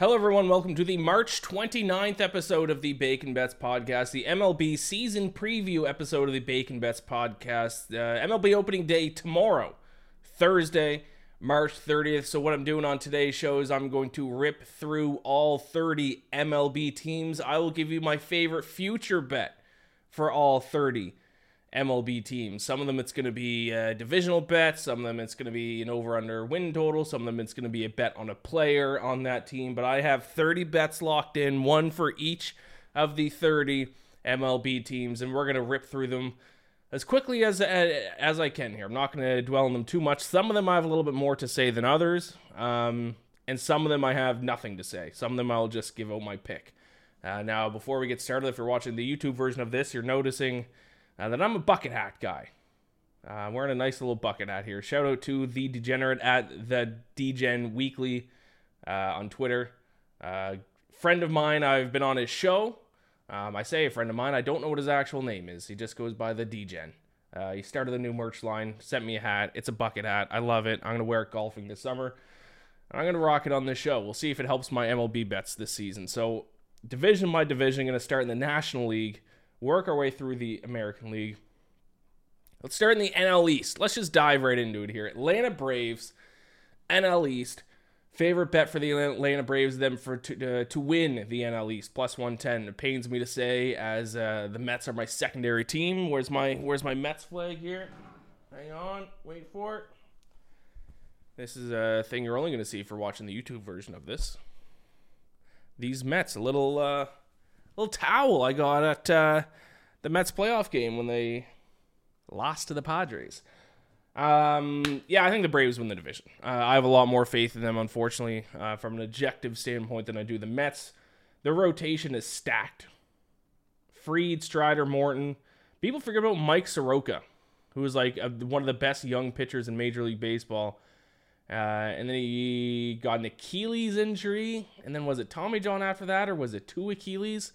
Hello, everyone. Welcome to the March 29th episode of the Bacon Bets podcast, the MLB season preview episode of the Bacon Bets podcast. Uh, MLB opening day tomorrow, Thursday, March 30th. So, what I'm doing on today's show is I'm going to rip through all 30 MLB teams. I will give you my favorite future bet for all 30 MLB teams. Some of them it's going to be a divisional bet, some of them it's going to be an over under win total, some of them it's going to be a bet on a player on that team. But I have 30 bets locked in, one for each of the 30 MLB teams, and we're going to rip through them as quickly as as I can here. I'm not going to dwell on them too much. Some of them I have a little bit more to say than others, um, and some of them I have nothing to say. Some of them I'll just give out my pick. Uh, now, before we get started, if you're watching the YouTube version of this, you're noticing uh, that I'm a bucket hat guy. Uh, I'm wearing a nice little bucket hat here. Shout out to the degenerate at the Degen Weekly uh, on Twitter. Uh, friend of mine, I've been on his show. Um, I say a friend of mine. I don't know what his actual name is. He just goes by the Degen. Uh, he started the new merch line, sent me a hat. It's a bucket hat. I love it. I'm to wear it golfing this summer. I'm to rock it on this show. We'll see if it helps my MLB bets this season. So, division by division, to start in the National League work our way through the American League. Let's start in the NL East. Let's just dive right into it here. Atlanta Braves, NL East. Favorite bet for the Atlanta Braves them for to, uh, to win the NL East plus 110. It pains me to say as uh, the Mets are my secondary team. Where's my where's my Mets flag here? Hang on, wait for it. This is a thing you're only going to see for watching the YouTube version of this. These Mets, a little uh, little towel I got at uh, the Mets playoff game when they lost to the Padres. Um, yeah, I think the Braves win the division. Uh, I have a lot more faith in them, unfortunately, uh, from an objective standpoint than I do the Mets. Their rotation is stacked. Fried, Strider, Morton. People forget about Mike Soroka, who is like a, one of the best young pitchers in Major League Baseball. Uh, and then he got an Achilles injury. And then was it Tommy John after that, or was it two Achilles?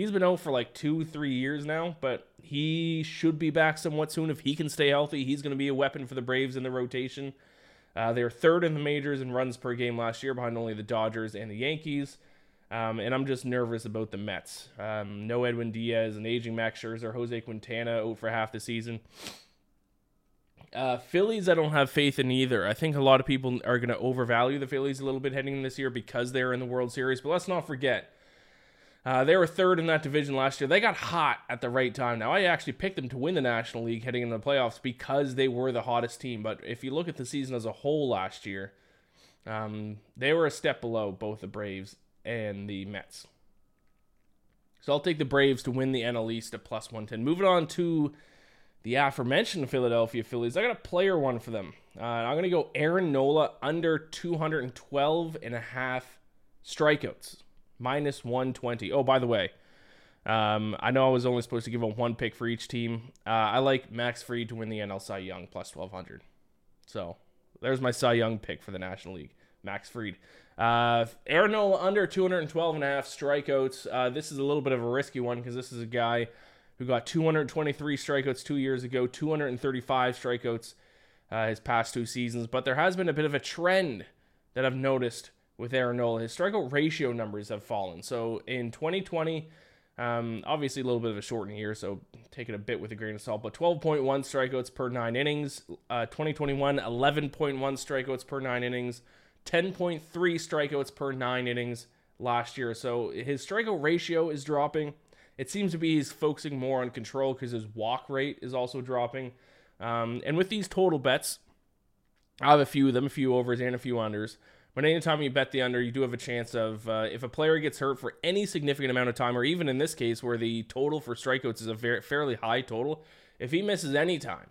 He's been out for like two, three years now, but he should be back somewhat soon if he can stay healthy. He's going to be a weapon for the Braves in the rotation. Uh, they were third in the majors in runs per game last year, behind only the Dodgers and the Yankees. Um, and I'm just nervous about the Mets. Um, no Edwin Diaz, an aging Max Scherzer, Jose Quintana out for half the season. Uh, Phillies, I don't have faith in either. I think a lot of people are going to overvalue the Phillies a little bit heading in this year because they're in the World Series. But let's not forget, uh, they were third in that division last year. They got hot at the right time. Now, I actually picked them to win the National League heading into the playoffs because they were the hottest team. But if you look at the season as a whole last year, um, they were a step below both the Braves and the Mets. So I'll take the Braves to win the NL East at plus 110. Moving on to the aforementioned Philadelphia Phillies. I got a player one for them. Uh, I'm going to go Aaron Nola under 212 and a half strikeouts minus 120. Oh, by the way, um, I know I was only supposed to give a one pick for each team. Uh, I like Max Fried to win the NL Cy Young plus 1200. So there's my Cy Young pick for the National League. Max Fried. Uh, Aaron Nola under 212 and a half strikeouts. Uh, this is a little bit of a risky one because this is a guy who got 223 strikeouts two years ago, 235 strikeouts uh, his past two seasons. But there has been a bit of a trend that I've noticed with Aaron Nola. His strikeout ratio numbers have fallen. So in 2020, um, obviously a little bit of a shortened year, so take it a bit with a grain of salt. But 12.1 strikeouts per nine innings. Uh, 2021, 11.1 strikeouts per nine innings. 10.3 strikeouts per nine innings last year. So his strikeout ratio is dropping. It seems to be he's focusing more on control because his walk rate is also dropping. Um, and with these total bets, I have a few of them, a few overs and a few unders. But anytime you bet the under, you do have a chance of uh, if a player gets hurt for any significant amount of time, or even in this case where the total for strikeouts is a very fairly high total, if he misses any time,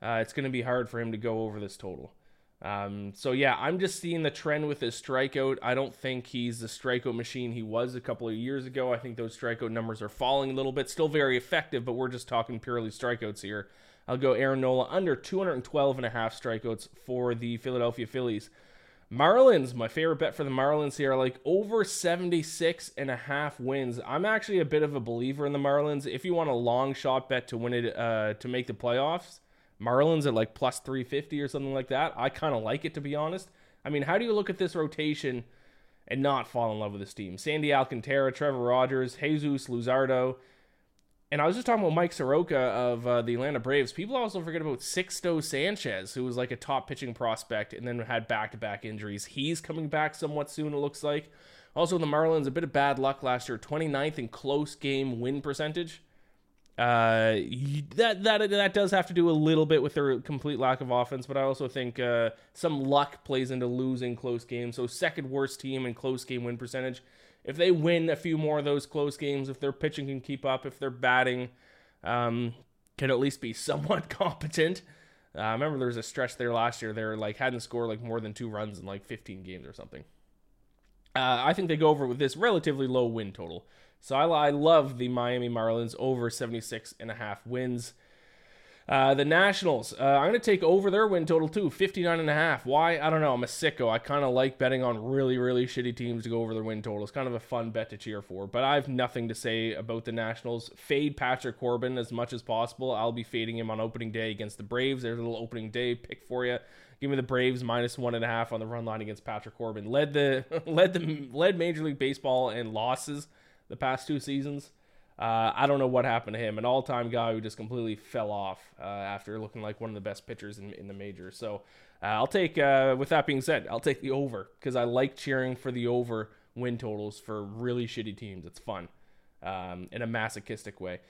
uh, it's going to be hard for him to go over this total. Um, so yeah, I'm just seeing the trend with his strikeout. I don't think he's the strikeout machine he was a couple of years ago. I think those strikeout numbers are falling a little bit. Still very effective, but we're just talking purely strikeouts here. I'll go Aaron Nola under 212 and a half strikeouts for the Philadelphia Phillies. Marlins, my favorite bet for the Marlins here, like over 76 and a half wins. I'm actually a bit of a believer in the Marlins. If you want a long shot bet to win it, uh, to make the playoffs, Marlins at like plus 350 or something like that. I kind of like it, to be honest. I mean, how do you look at this rotation and not fall in love with this team? Sandy Alcantara, Trevor Rogers, Jesus Luzardo, and I was just talking about Mike Soroka of uh, the Atlanta Braves. People also forget about Sixto Sanchez, who was like a top pitching prospect and then had back to back injuries. He's coming back somewhat soon, it looks like. Also, the Marlins, a bit of bad luck last year 29th in close game win percentage. Uh, that that that does have to do a little bit with their complete lack of offense, but I also think uh, some luck plays into losing close games. So second worst team in close game win percentage if they win a few more of those close games, if their pitching can keep up, if their batting um, can at least be somewhat competent. Uh, I remember there was a stretch there last year. They like hadn't scored like more than two runs in like 15 games or something. Uh, I think they go over with this relatively low win total. So I, I love the Miami Marlins over 76 and a half wins. Uh, the Nationals, uh, I'm going to take over their win total too, 59 and a half. Why? I don't know. I'm a sicko. I kind of like betting on really, really shitty teams to go over their win total. It's kind of a fun bet to cheer for. But I have nothing to say about the Nationals. Fade Patrick Corbin as much as possible. I'll be fading him on opening day against the Braves. There's a little opening day pick for you. Give me the Braves minus one and a half on the run line against Patrick Corbin. Led the led the led Major League Baseball in losses the past two seasons. Uh, I don't know what happened to him. An all time guy who just completely fell off uh, after looking like one of the best pitchers in, in the majors. So uh, I'll take, uh, with that being said, I'll take the over because I like cheering for the over win totals for really shitty teams. It's fun um, in a masochistic way.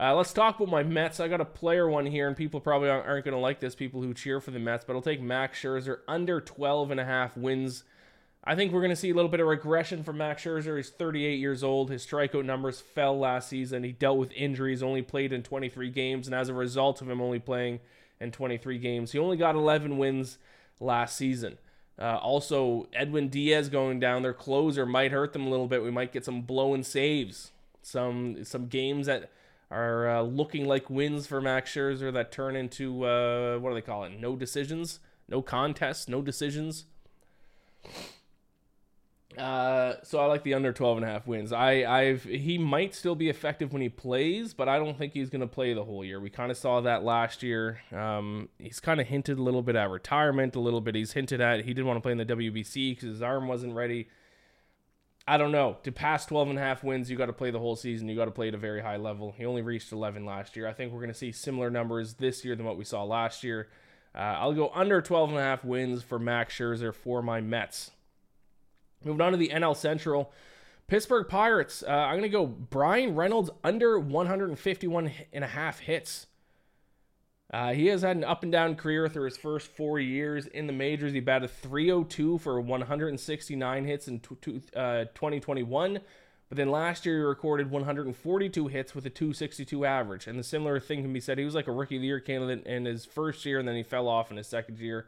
Uh, let's talk about my Mets. I got a player one here, and people probably aren't going to like this, people who cheer for the Mets, but I'll take Max Scherzer under 12 and a half wins I think we're going to see a little bit of regression from Max Scherzer. He's 38 years old. His strikeout numbers fell last season. He dealt with injuries, only played in 23 games, and as a result of him only playing in 23 games, he only got 11 wins last season. Uh, also, Edwin Diaz going down, their closer might hurt them a little bit. We might get some blowing saves, some some games that are uh, looking like wins for Max Scherzer that turn into uh, what do they call it? No decisions, no contests, no decisions. Uh, so I like the under 12 and a half wins. I, I've he might still be effective when he plays, but I don't think he's going to play the whole year. We kind of saw that last year. Um, he's kind of hinted a little bit at retirement, a little bit. He's hinted at he didn't want to play in the WBC because his arm wasn't ready. I don't know. To pass 12 and a half wins, you got to play the whole season. You got to play at a very high level. He only reached 11 last year. I think we're going to see similar numbers this year than what we saw last year. Uh, I'll go under 12 and a half wins for Max Scherzer for my Mets. Moving on to the NL Central. Pittsburgh Pirates. Uh, I'm going to go Bryan Reynolds under 151 and a half hits. Uh, he has had an up and down career through his first four years in the majors. He batted 302 for 169 hits in t- uh, 2021. But then last year he recorded 142 hits with a 262 average. And the similar thing can be said. He was like a rookie of the year candidate in his first year, and then he fell off in his second year.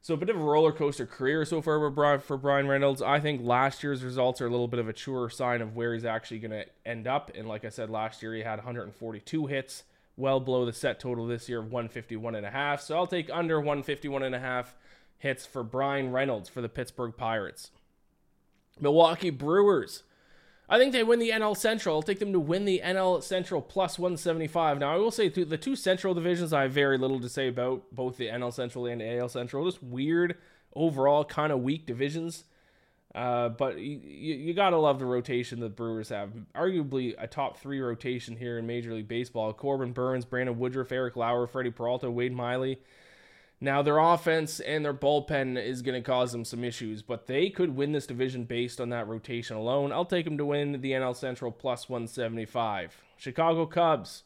So a bit of a roller coaster career so far for Bryan Reynolds. I think last year's results are a little bit of a truer sign of where he's actually going to end up. And like I said, last year he had 142 hits, well below the set total this year of 151 and a half. So I'll take under 151 and a half hits for Bryan Reynolds for the Pittsburgh Pirates. Milwaukee Brewers. I think they win the NL Central. I'll take them to win the NL Central plus 175. Now, I will say the two Central divisions I have very little to say about, both the NL Central and AL Central. Just weird, overall, kind of weak divisions. Uh, but you, you got to love the rotation that the Brewers have. Arguably a top three rotation here in Major League Baseball. Corbin Burnes, Brandon Woodruff, Eric Lauer, Freddy Peralta, Wade Miley. Now, their offense and their bullpen is going to cause them some issues, but they could win this division based on that rotation alone. I'll take them to win the NL Central plus 175. Chicago Cubs,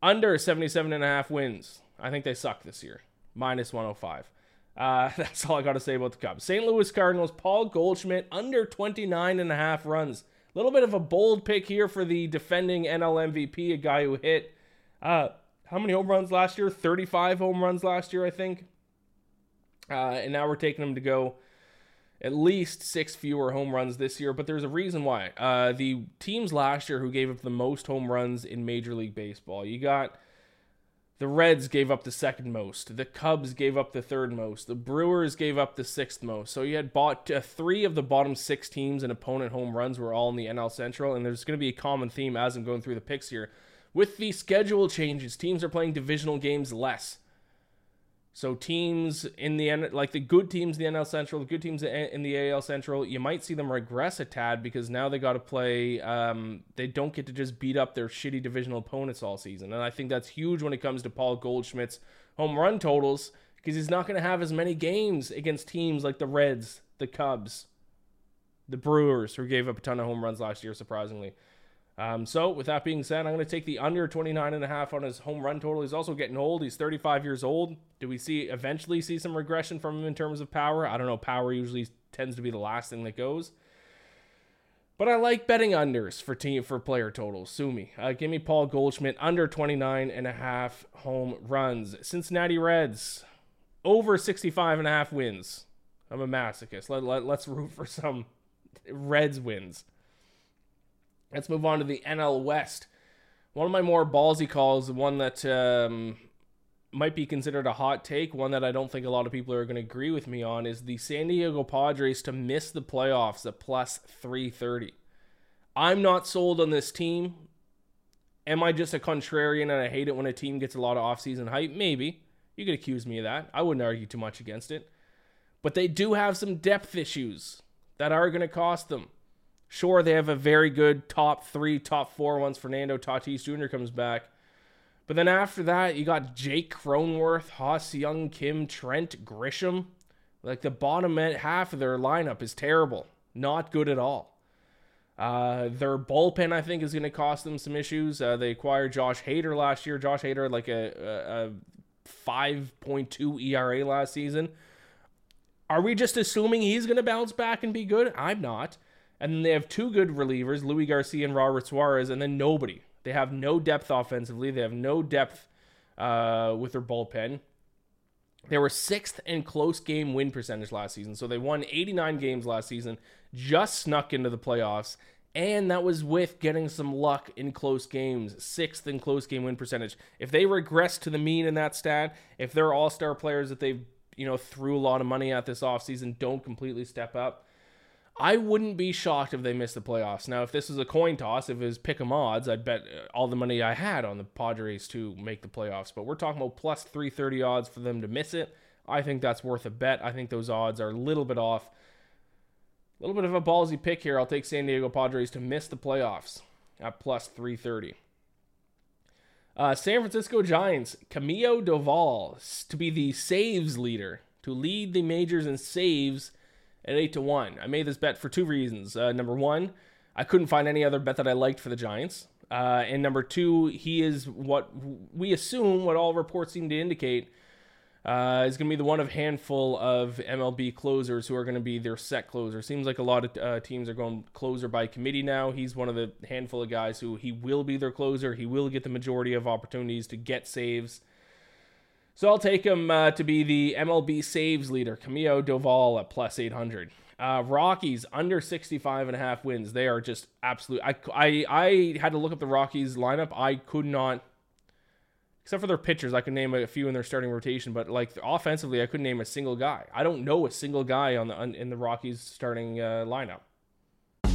under 77 and a half wins. I think they suck this year, minus 105. Uh, that's all I got to say about the Cubs. St. Louis Cardinals, Paul Goldschmidt, under 29 and a half runs. A little bit of a bold pick here for the defending NL MVP, a guy who hit uh, how many home runs last year? 35 home runs last year, I think. Uh, and now we're taking him to go at least six fewer home runs this year, but there's a reason why. Uh, the teams last year who gave up the most home runs in Major League Baseball, you got the Reds gave up the second most, the Cubs gave up the third most, the Brewers gave up the sixth most. So you had bought uh, three of the bottom six teams and opponent home runs were all in the NL Central, and there's going to be a common theme as I'm going through the picks here with the schedule changes, teams are playing divisional games less. So teams in the end, like the good teams in the NL Central, the good teams in the AL Central, you might see them regress a tad because now they got to play. Um, they don't get to just beat up their shitty divisional opponents all season, and I think that's huge when it comes to Paul Goldschmidt's home run totals because he's not going to have as many games against teams like the Reds, the Cubs, the Brewers, who gave up a ton of home runs last year, surprisingly. Um, so, with that being said, I'm going to take the under 29 and a half on his home run total. He's also getting old. He's 35 years old. Do we see eventually see some regression from him in terms of power? I don't know. Power usually tends to be the last thing that goes. But I like betting unders for team for player totals. Sue me. Uh, give me Paul Goldschmidt under 29 and a half home runs. Cincinnati Reds over 65 and a half wins. I'm a masochist. Let, let, let's root for some Reds wins. Let's move on to the NL West. One of my more ballsy calls, one that um, might be considered a hot take, one that I don't think a lot of people are going to agree with me on, is the San Diego Padres to miss the playoffs at plus 330. I'm not sold on this team. Am I just a contrarian and I hate it when a team gets a lot of offseason hype? Maybe. You could accuse me of that. I wouldn't argue too much against it. But they do have some depth issues that are going to cost them. Sure, they have a very good top three, top four once Fernando Tatis Jr. comes back. But then after that, you got Jake Cronenworth, Ha-Seong Kim, Trent Grisham. Like the bottom half of their lineup is terrible. Not good at all. Uh, their bullpen, I think, is going to cost them some issues. Uh, they acquired Josh Hader last year. Josh Hader like a, a 5.2 ERA last season. Are we just assuming he's going to bounce back and be good? I'm not. And then they have two good relievers, Luis Garcia and Robert Suarez, and then nobody. They have no depth offensively. They have no depth uh, with their bullpen. They were sixth in close game win percentage last season. So they won 89 games last season, just snuck into the playoffs. And that was with getting some luck in close games, sixth in close game win percentage. If they regress to the mean in that stat, if their all star players that they've you know threw a lot of money at this offseason don't completely step up, I wouldn't be shocked if they missed the playoffs. Now, if this was a coin toss, if it was pick 'em odds, I'd bet all the money I had on the Padres to make the playoffs. But we're talking about plus 330 odds for them to miss it. I think that's worth a bet. I think those odds are a little bit off. A little bit of a ballsy pick here. I'll take San Diego Padres to miss the playoffs at plus 330. Uh, San Francisco Giants, Camilo Doval to be the saves leader, to lead the majors in saves at 8 to 1. I made this bet for two reasons. Uh, number one, I couldn't find any other bet that I liked for the Giants. Uh, and number two, he is what we assume, what all reports seem to indicate, uh, is going to be the one of handful of MLB closers who are going to be their set closer. Seems like a lot of uh, teams are going closer by committee now. He's one of the handful of guys who he will be their closer. He will get the majority of opportunities to get saves. So I'll take him uh, to be the MLB saves leader, Camilo Doval at plus 800. Uh, Rockies under 65 and a half wins. They are just absolute. I, I, I had to look up the Rockies lineup. I could not, except for their pitchers, I could name a few in their starting rotation, but like offensively, I couldn't name a single guy. I don't know a single guy on the in the Rockies starting uh, lineup.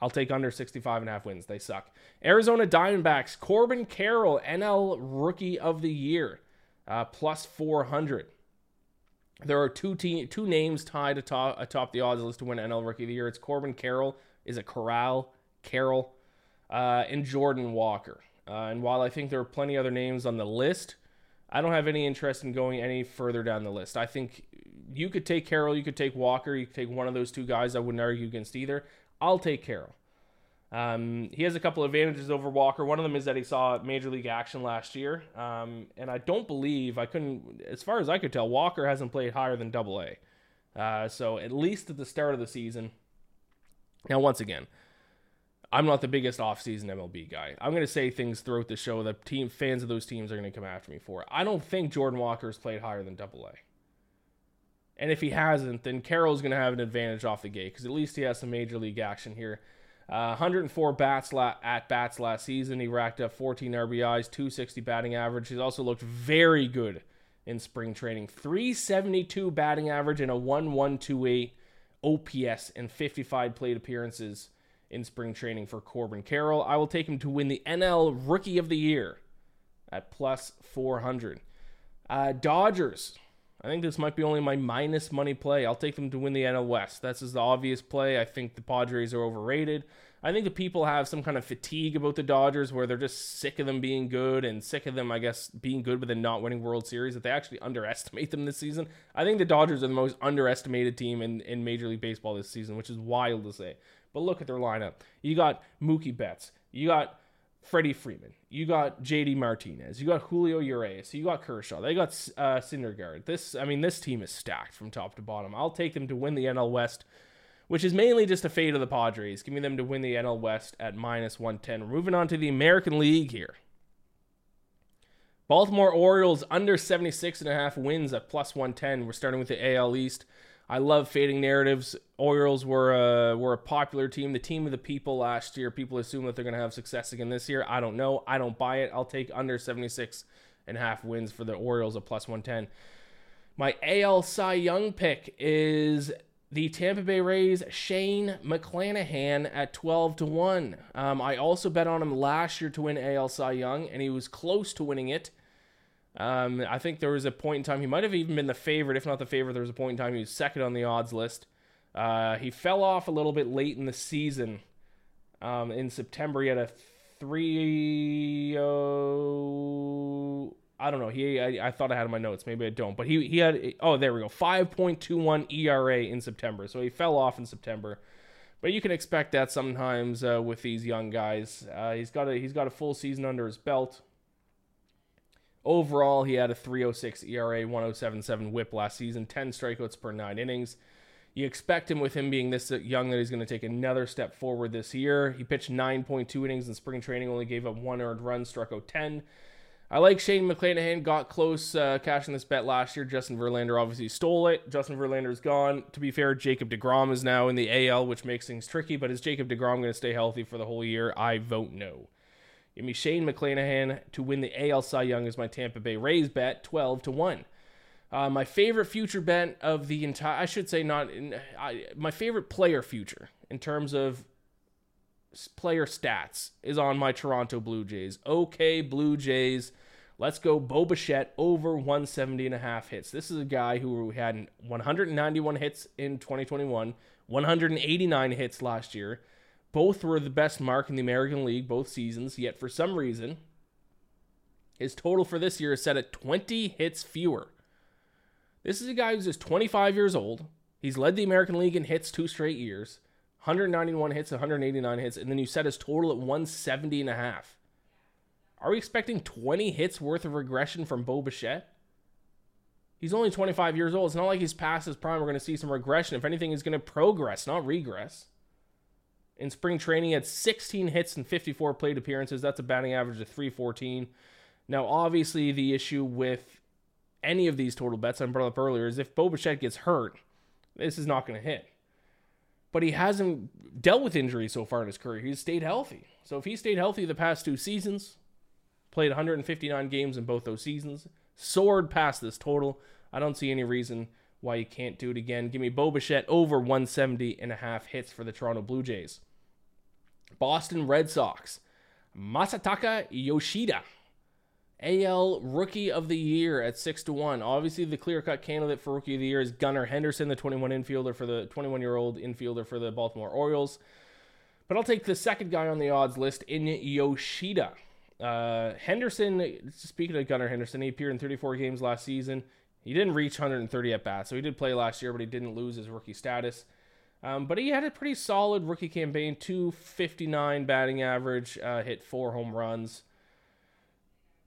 I'll take under 65 and a half wins. They suck. Arizona Diamondbacks, Corbin Carroll, NL Rookie of the Year, uh, plus 400. There are two te- two names tied atop, atop the odds list to win NL Rookie of the Year. It's Corbin Carroll, is it Corral, Carroll, uh, and Jordan Walker. Uh, and while I think there are plenty other names on the list, I don't have any interest in going any further down the list. I think you could take Carroll, you could take Walker, you could take one of those two guys. I wouldn't argue against either. I'll take Carroll. Um, he has a couple advantages over Walker. One of them is that he saw major league action last year, um, and I don't believe I couldn't, as far as I could tell, Walker hasn't played higher than Double A. Uh, so at least at the start of the season. Now, once again, I'm not the biggest offseason MLB guy. I'm going to say things throughout the show that team fans of those teams are going to come after me for. I don't think Jordan Walker has played higher than Double A. And if he hasn't, then Carroll's going to have an advantage off the gate because at least he has some major league action here. Uh, 104 bats la- at bats last season. He racked up 14 RBIs, 260 batting average. He's also looked very good in spring training. 372 batting average and a 1128 OPS and 55 plate appearances in spring training for Corbin Carroll. I will take him to win the NL Rookie of the Year at plus 400. Uh, Dodgers. I think this might be only my minus money play. I'll take them to win the NL West. That's just the obvious play. I think the Padres are overrated. I think the people have some kind of fatigue about the Dodgers where they're just sick of them being good and sick of them, I guess, being good but then not winning World Series, that they actually underestimate them this season. I think the Dodgers are the most underestimated team in, in Major League Baseball this season, which is wild to say. But look at their lineup. You got Mookie Betts. You got Freddie Freeman. You got JD Martinez. You got Julio Urias. You got Kershaw. They got uh, Syndergaard. This, I mean, this team is stacked from top to bottom. I'll take them to win the NL West, which is mainly just a fate of the Padres. Give me them to win the NL West at minus 110. We're moving on to the American League here. Baltimore Orioles under 76 and a half wins at plus 110. We're starting with the AL East. I love fading narratives. Orioles were a, were a popular team, the team of the people last year. People assume that they're going to have success again this year. I don't know. I don't buy it. I'll take under 76 and a half wins for the Orioles at plus 110. My AL Cy Young pick is the Tampa Bay Rays Shane McClanahan at 12 to 1. Um, I also bet on him last year to win AL Cy Young, and he was close to winning it. Um, I think there was a point in time he might have even been the favorite, if not the favorite. There was a point in time he was second on the odds list. Uh, he fell off a little bit late in the season. Um, in September, he had a three oh. I don't know. He I, I thought I had in my notes. Maybe I don't. But he he had oh there we go. Five point two one ERA in September. So he fell off in September. But you can expect that sometimes uh, with these young guys. Uh, he's got a he's got a full season under his belt. Overall, he had a 306 ERA, 1077 whip last season, 10 strikeouts per nine innings. You expect him with him being this young that he's going to take another step forward this year. He pitched 9.2 innings in spring training, only gave up one earned run, struck out 10. I like Shane McClanahan, got close uh, cashing this bet last year. Justin Verlander obviously stole it. Justin Verlander's gone. To be fair, Jacob DeGrom is now in the AL, which makes things tricky, but is Jacob DeGrom going to stay healthy for the whole year? I vote no. Give me Shane McClanahan to win the AL Cy Young as my Tampa Bay Rays bet, 12 to 1. Uh, my favorite future bet of the entire, I should say, not in, I, my favorite player future in terms of player stats is on my Toronto Blue Jays. Okay, Blue Jays. Let's go Bo Bichette over 170 and a half hits. This is a guy who had 191 hits in 2021, 189 hits last year. Both were the best mark in the American League both seasons, yet for some reason, his total for this year is set at 20 hits fewer. This is a guy who's just 25 years old. He's led the American League in hits two straight years. 191 hits, 189 hits, and then you set his total at 170 and a half. Are we expecting 20 hits worth of regression from Bo Bichette? He's only 25 years old. It's not like he's past his prime. We're going to see some regression. If anything, he's going to progress, not regress. In spring training, he had 16 hits and 54 plate appearances. That's a batting average of 314. Now, obviously, the issue with any of these total bets I brought up earlier is if Bo Bichette gets hurt, this is not going to hit but he hasn't dealt with injuries so far in his career. He's stayed healthy. So if he stayed healthy the past two seasons, played 159 games in both those seasons, soared past this total, I don't see any reason why he can't do it again. Give me Bo Bichette over 170 and a half hits for the Toronto Blue Jays. Boston Red Sox. Masataka Yoshida AL Rookie of the Year at six to one. Obviously, the clear-cut candidate for Rookie of the Year is Gunnar Henderson, the 21 infielder for the 21-year-old infielder for the Baltimore Orioles. But I'll take the second guy on the odds list in Yoshida. Uh, Henderson, speaking of Gunnar Henderson, he appeared in 34 games last season. He didn't reach 130 at bats, so he did play last year, but he didn't lose his rookie status. Um, but he had a pretty solid rookie campaign 259 batting average, uh, hit four home runs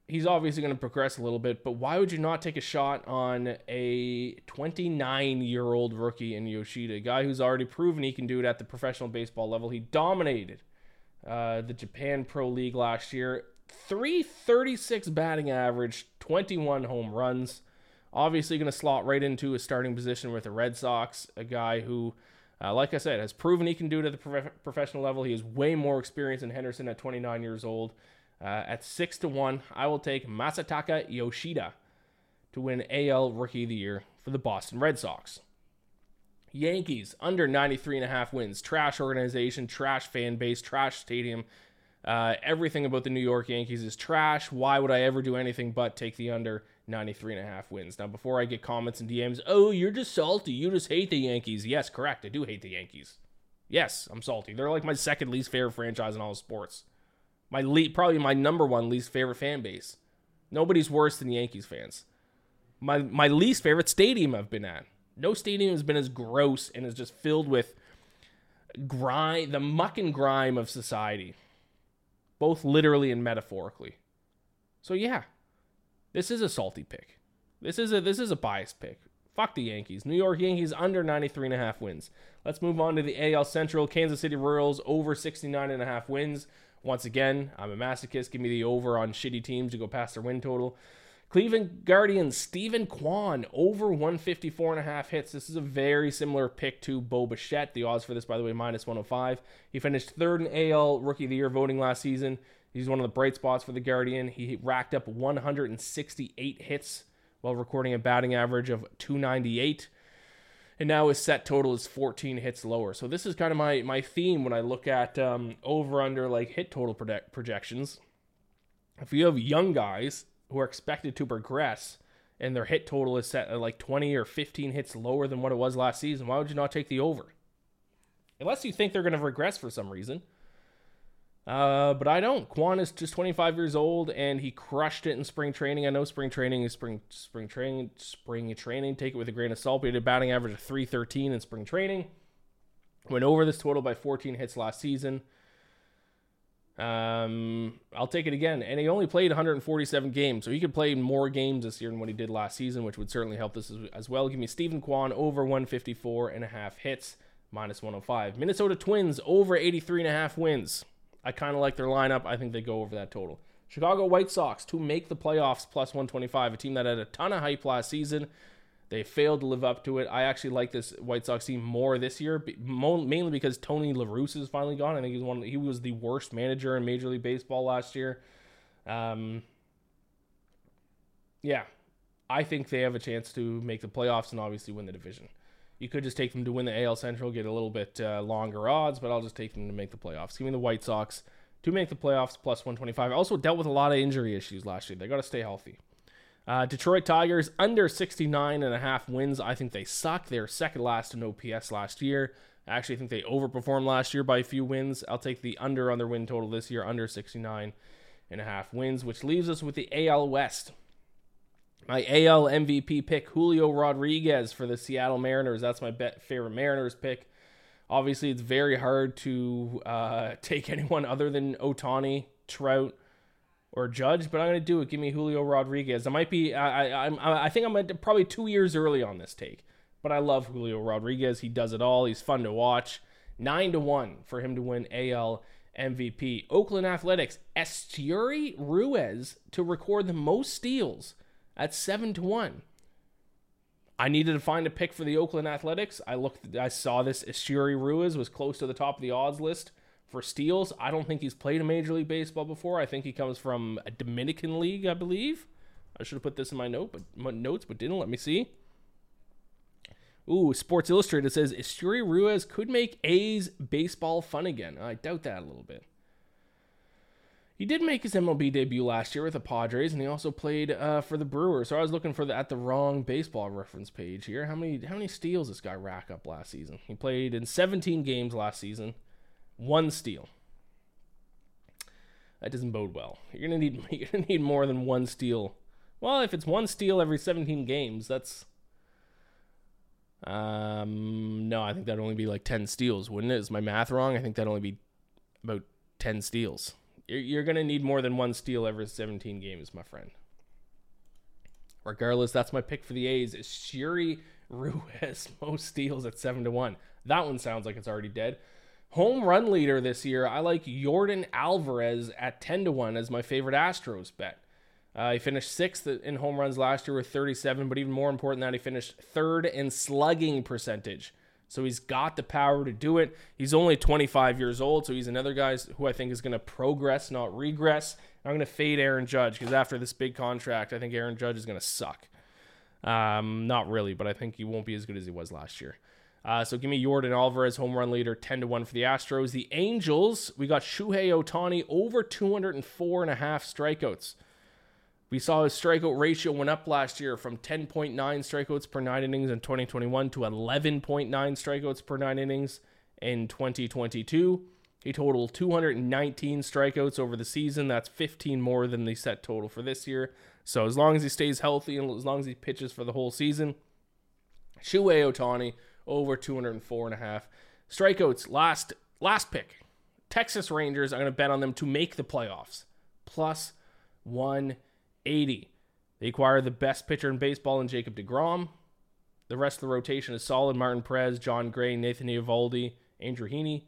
he's obviously going to progress a little bit, but why would you not take a shot on a 29 year old rookie in Yoshida, a guy who's already proven he can do it at the professional baseball level? He dominated uh, the Japan Pro League last year. 336 batting average, 21 home runs. Obviously, going to slot right into a starting position with the Red Sox, a guy who. Uh, like I said, has proven he can do it at the prof- professional level. He is way more experienced than Henderson at 29 years old. Uh, at six to one, I will take Masataka Yoshida to win AL Rookie of the Year for the Boston Red Sox. Yankees under 93 and a half wins. Trash organization, trash fan base, trash stadium. Uh, everything about the New York Yankees is trash. Why would I ever do anything but take the under 93 and a half wins? Now, before I get comments and DMs, oh, you're just salty. You just hate the Yankees. Yes, correct. I do hate the Yankees. Yes, I'm salty. They're like my second least favorite franchise in all of sports. My lead, probably my number one least favorite fan base. Nobody's worse than Yankees fans. My my least favorite stadium I've been at. No stadium has been as gross and is just filled with grime, the muck and grime of society, both literally and metaphorically. So yeah, this is a salty pick. This is a this is a biased pick. Fuck the Yankees. New York Yankees under 93 and a half wins. Let's move on to the AL Central. Kansas City Royals over 69 and a half wins. Once again, I'm a masochist. Give me the over on shitty teams to go past their win total. Cleveland Guardians, Steven Kwan, over 154 and a half hits. This is a very similar pick to Bo Bichette. The odds for this, by the way, minus 105. He finished third in AL Rookie of the Year voting last season. He's one of the bright spots for the Guardian. He racked up 168 hits while recording a batting average of 298 and now his set total is 14 hits lower. So this is kind of my my theme when I look at um, over under like hit total project- projections. If you have young guys who are expected to progress and their hit total is set at like 20 or 15 hits lower than what it was last season, why would you not take the over? Unless you think they're going to regress for some reason. Uh, but I don't. Kwan is just 25 years old, and he crushed it in spring training. I know spring training is spring spring training spring training. Take it with a grain of salt. He had a batting average of 313 in spring training. Went over this total by 14 hits last season. Um, I'll take it again. And he only played 147 games, so he could play more games this year than what he did last season, which would certainly help this as, as well. Give me Steven Kwan over 154 and a half hits, minus 105. Minnesota Twins over 83 and a half wins. I kind of like their lineup. I think they go over that total. Chicago White Sox to make the playoffs plus 125, a team that had a ton of hype last season. They failed to live up to it. I actually like this White Sox team more this year, mainly because Tony La Russa is finally gone. I think he's one. He was the worst manager in Major League Baseball last year. Um, yeah, I think they have a chance to make the playoffs and obviously win the division. You could just take them to win the AL Central, get a little bit uh, longer odds, but I'll just take them to make the playoffs. Give me the White Sox to make the playoffs, plus 125. Also dealt with a lot of injury issues last year. They got to stay healthy. Uh, Detroit Tigers under 69 and a half wins. I think they suck. They're second last in OPS last year. I actually think they overperformed last year by a few wins. I'll take the under on their win total this year, under 69 and a half wins, which leaves us with the AL West. My AL MVP pick, Julio Rodriguez for the Seattle Mariners. That's my bet, favorite Mariners pick. Obviously, it's very hard to uh, take anyone other than Ohtani, Trout, or Judge, but I'm going to do it. Give me Julio Rodriguez. I might be, I, I, I think I'm probably two years early on this take, but I love Julio Rodriguez. He does it all. He's fun to watch. Nine to one for him to win AL MVP. Oakland Athletics, Esteury Ruiz to record the most steals at seven to one. I needed to find a pick for the Oakland Athletics. I looked, I saw this Esteury Ruiz was close to the top of the odds list for steals. I don't think he's played a Major League Baseball before. I think he comes from a Dominican league, I believe. I should have put this in my note, but my notes, but didn't. Let me see. Ooh, Sports Illustrated says Esteury Ruiz could make A's baseball fun again. I doubt that a little bit. He did make his MLB debut last year with the Padres, and he also played uh, for the Brewers. So I was looking for the at the wrong baseball reference page here. How many how many steals this guy rack up last season? He played in 17 games last season, one steal. That doesn't bode well. You're gonna need you're gonna need more than one steal. Well, if it's one steal every 17 games, that's um, no, I think that'd only be like 10 steals, wouldn't it? Is my math wrong? I think that'd only be about 10 steals. You're, going to need more than one steal every 17 games, my friend. Regardless, that's my pick for the A's. Esteury Ruiz most steals at 7 to 1. That one sounds like it's already dead. Home run leader this year, I like Yordan Alvarez at 10 to 1 as my favorite Astros bet. Uh, he finished sixth in home runs last year with 37, but even more important than that, he finished third in slugging percentage. So he's got the power to do it. He's only 25 years old, so he's another guy who I think is going to progress, not regress. I'm going to fade Aaron Judge because after this big contract, I think Aaron Judge is going to suck. Um, not really, but I think he won't be as good as he was last year. Uh, so give me Yordan Alvarez, home run leader, 10 to 1 for the Astros. The Angels, we got Shohei Ohtani over 204 and a half strikeouts. We saw his strikeout ratio went up last year from 10.9 strikeouts per nine innings in 2021 to 11.9 strikeouts per nine innings in 2022. He totaled 219 strikeouts over the season. That's 15 more than the set total for this year. So as long as he stays healthy and as long as he pitches for the whole season, Shohei Ohtani over 204 and a half strikeouts. Last last pick, Texas Rangers. I'm going to bet on them to make the playoffs. Plus one 80. They acquire the best pitcher in baseball in Jacob DeGrom. The rest of the rotation is solid. Martin Perez, Jon Gray, Nathan Eovaldi, Andrew Heaney,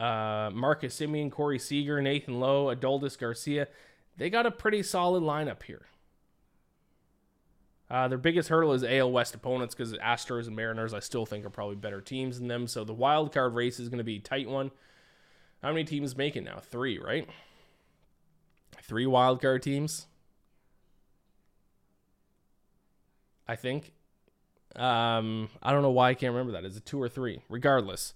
uh, Marcus Semien, Corey Seager, Nathan Lowe, Adolis Garcia. They got a pretty solid lineup here. Uh, their biggest hurdle is AL West opponents because Astros and Mariners I still think are probably better teams than them. So the wild card race is going to be a tight one. How many teams make it now? Three, right? Three wild card teams. I think. Um, I don't know why I can't remember that. Is it two or three? Regardless,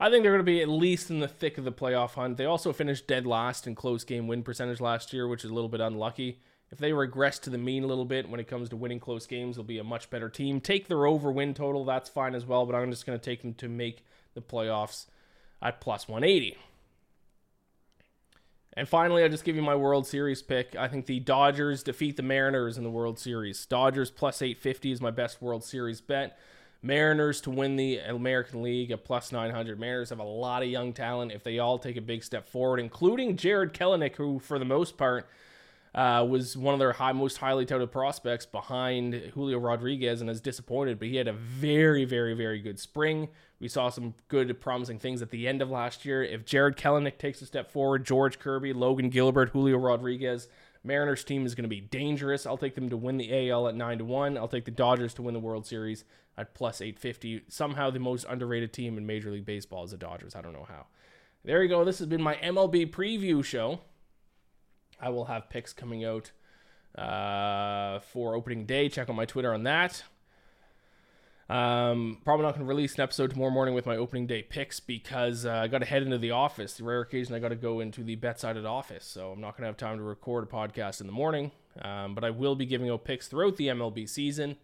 I think they're going to be at least in the thick of the playoff hunt. They also finished dead last in close game win percentage last year, which is a little bit unlucky. If they regress to the mean a little bit when it comes to winning close games, they'll be a much better team. Take their over win total, that's fine as well, but I'm just going to take them to make the playoffs at plus 180. And finally, I'll just give you my World Series pick. I think the Dodgers defeat the Mariners in the World Series. Dodgers plus 850 is my best World Series bet. Mariners to win the American League at plus 900. Mariners have a lot of young talent. If they all take a big step forward, including Jarred Kelenic, who for the most part uh, was one of their high, most highly touted prospects behind Julio Rodriguez and has disappointed, but he had a very, very, very good spring. We saw some good, promising things at the end of last year. If Jarred Kelenic takes a step forward, George Kirby, Logan Gilbert, Julio Rodriguez, Mariners team is going to be dangerous. I'll take them to win the AL at 9 to 1. I'll take the Dodgers to win the World Series at plus 850. Somehow the most underrated team in Major League Baseball is the Dodgers. I don't know how. There you go. This has been my MLB preview show. I will have picks coming out uh, for opening day. Check out my Twitter on that. Um, probably not going to release an episode tomorrow morning with my opening day picks because uh, I got to head into the office. The rare occasion I got to go into the bet-sided office, so I'm not going to have time to record a podcast in the morning. Um, but I will be giving out picks throughout the MLB season.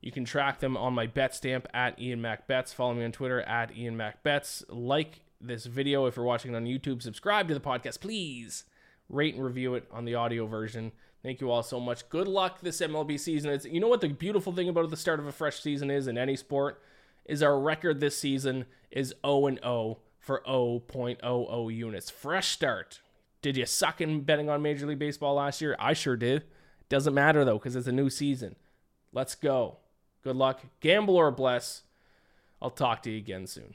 You can track them on my bet stamp at Iain MacBets. Follow me on Twitter at Iain MacBets. Like this video if you're watching it on YouTube. Subscribe to the podcast, please. Rate and review it on the audio version. Thank you all so much. Good luck this MLB season. It's, you know what the beautiful thing about the start of a fresh season is in any sport is our record this season is 0 and 0 for 0.00 units. Fresh start. Did you suck in betting on Major League Baseball last year? I sure did. Doesn't matter though because it's a new season. Let's go. Good luck. Gamble or bless. I'll talk to you again soon.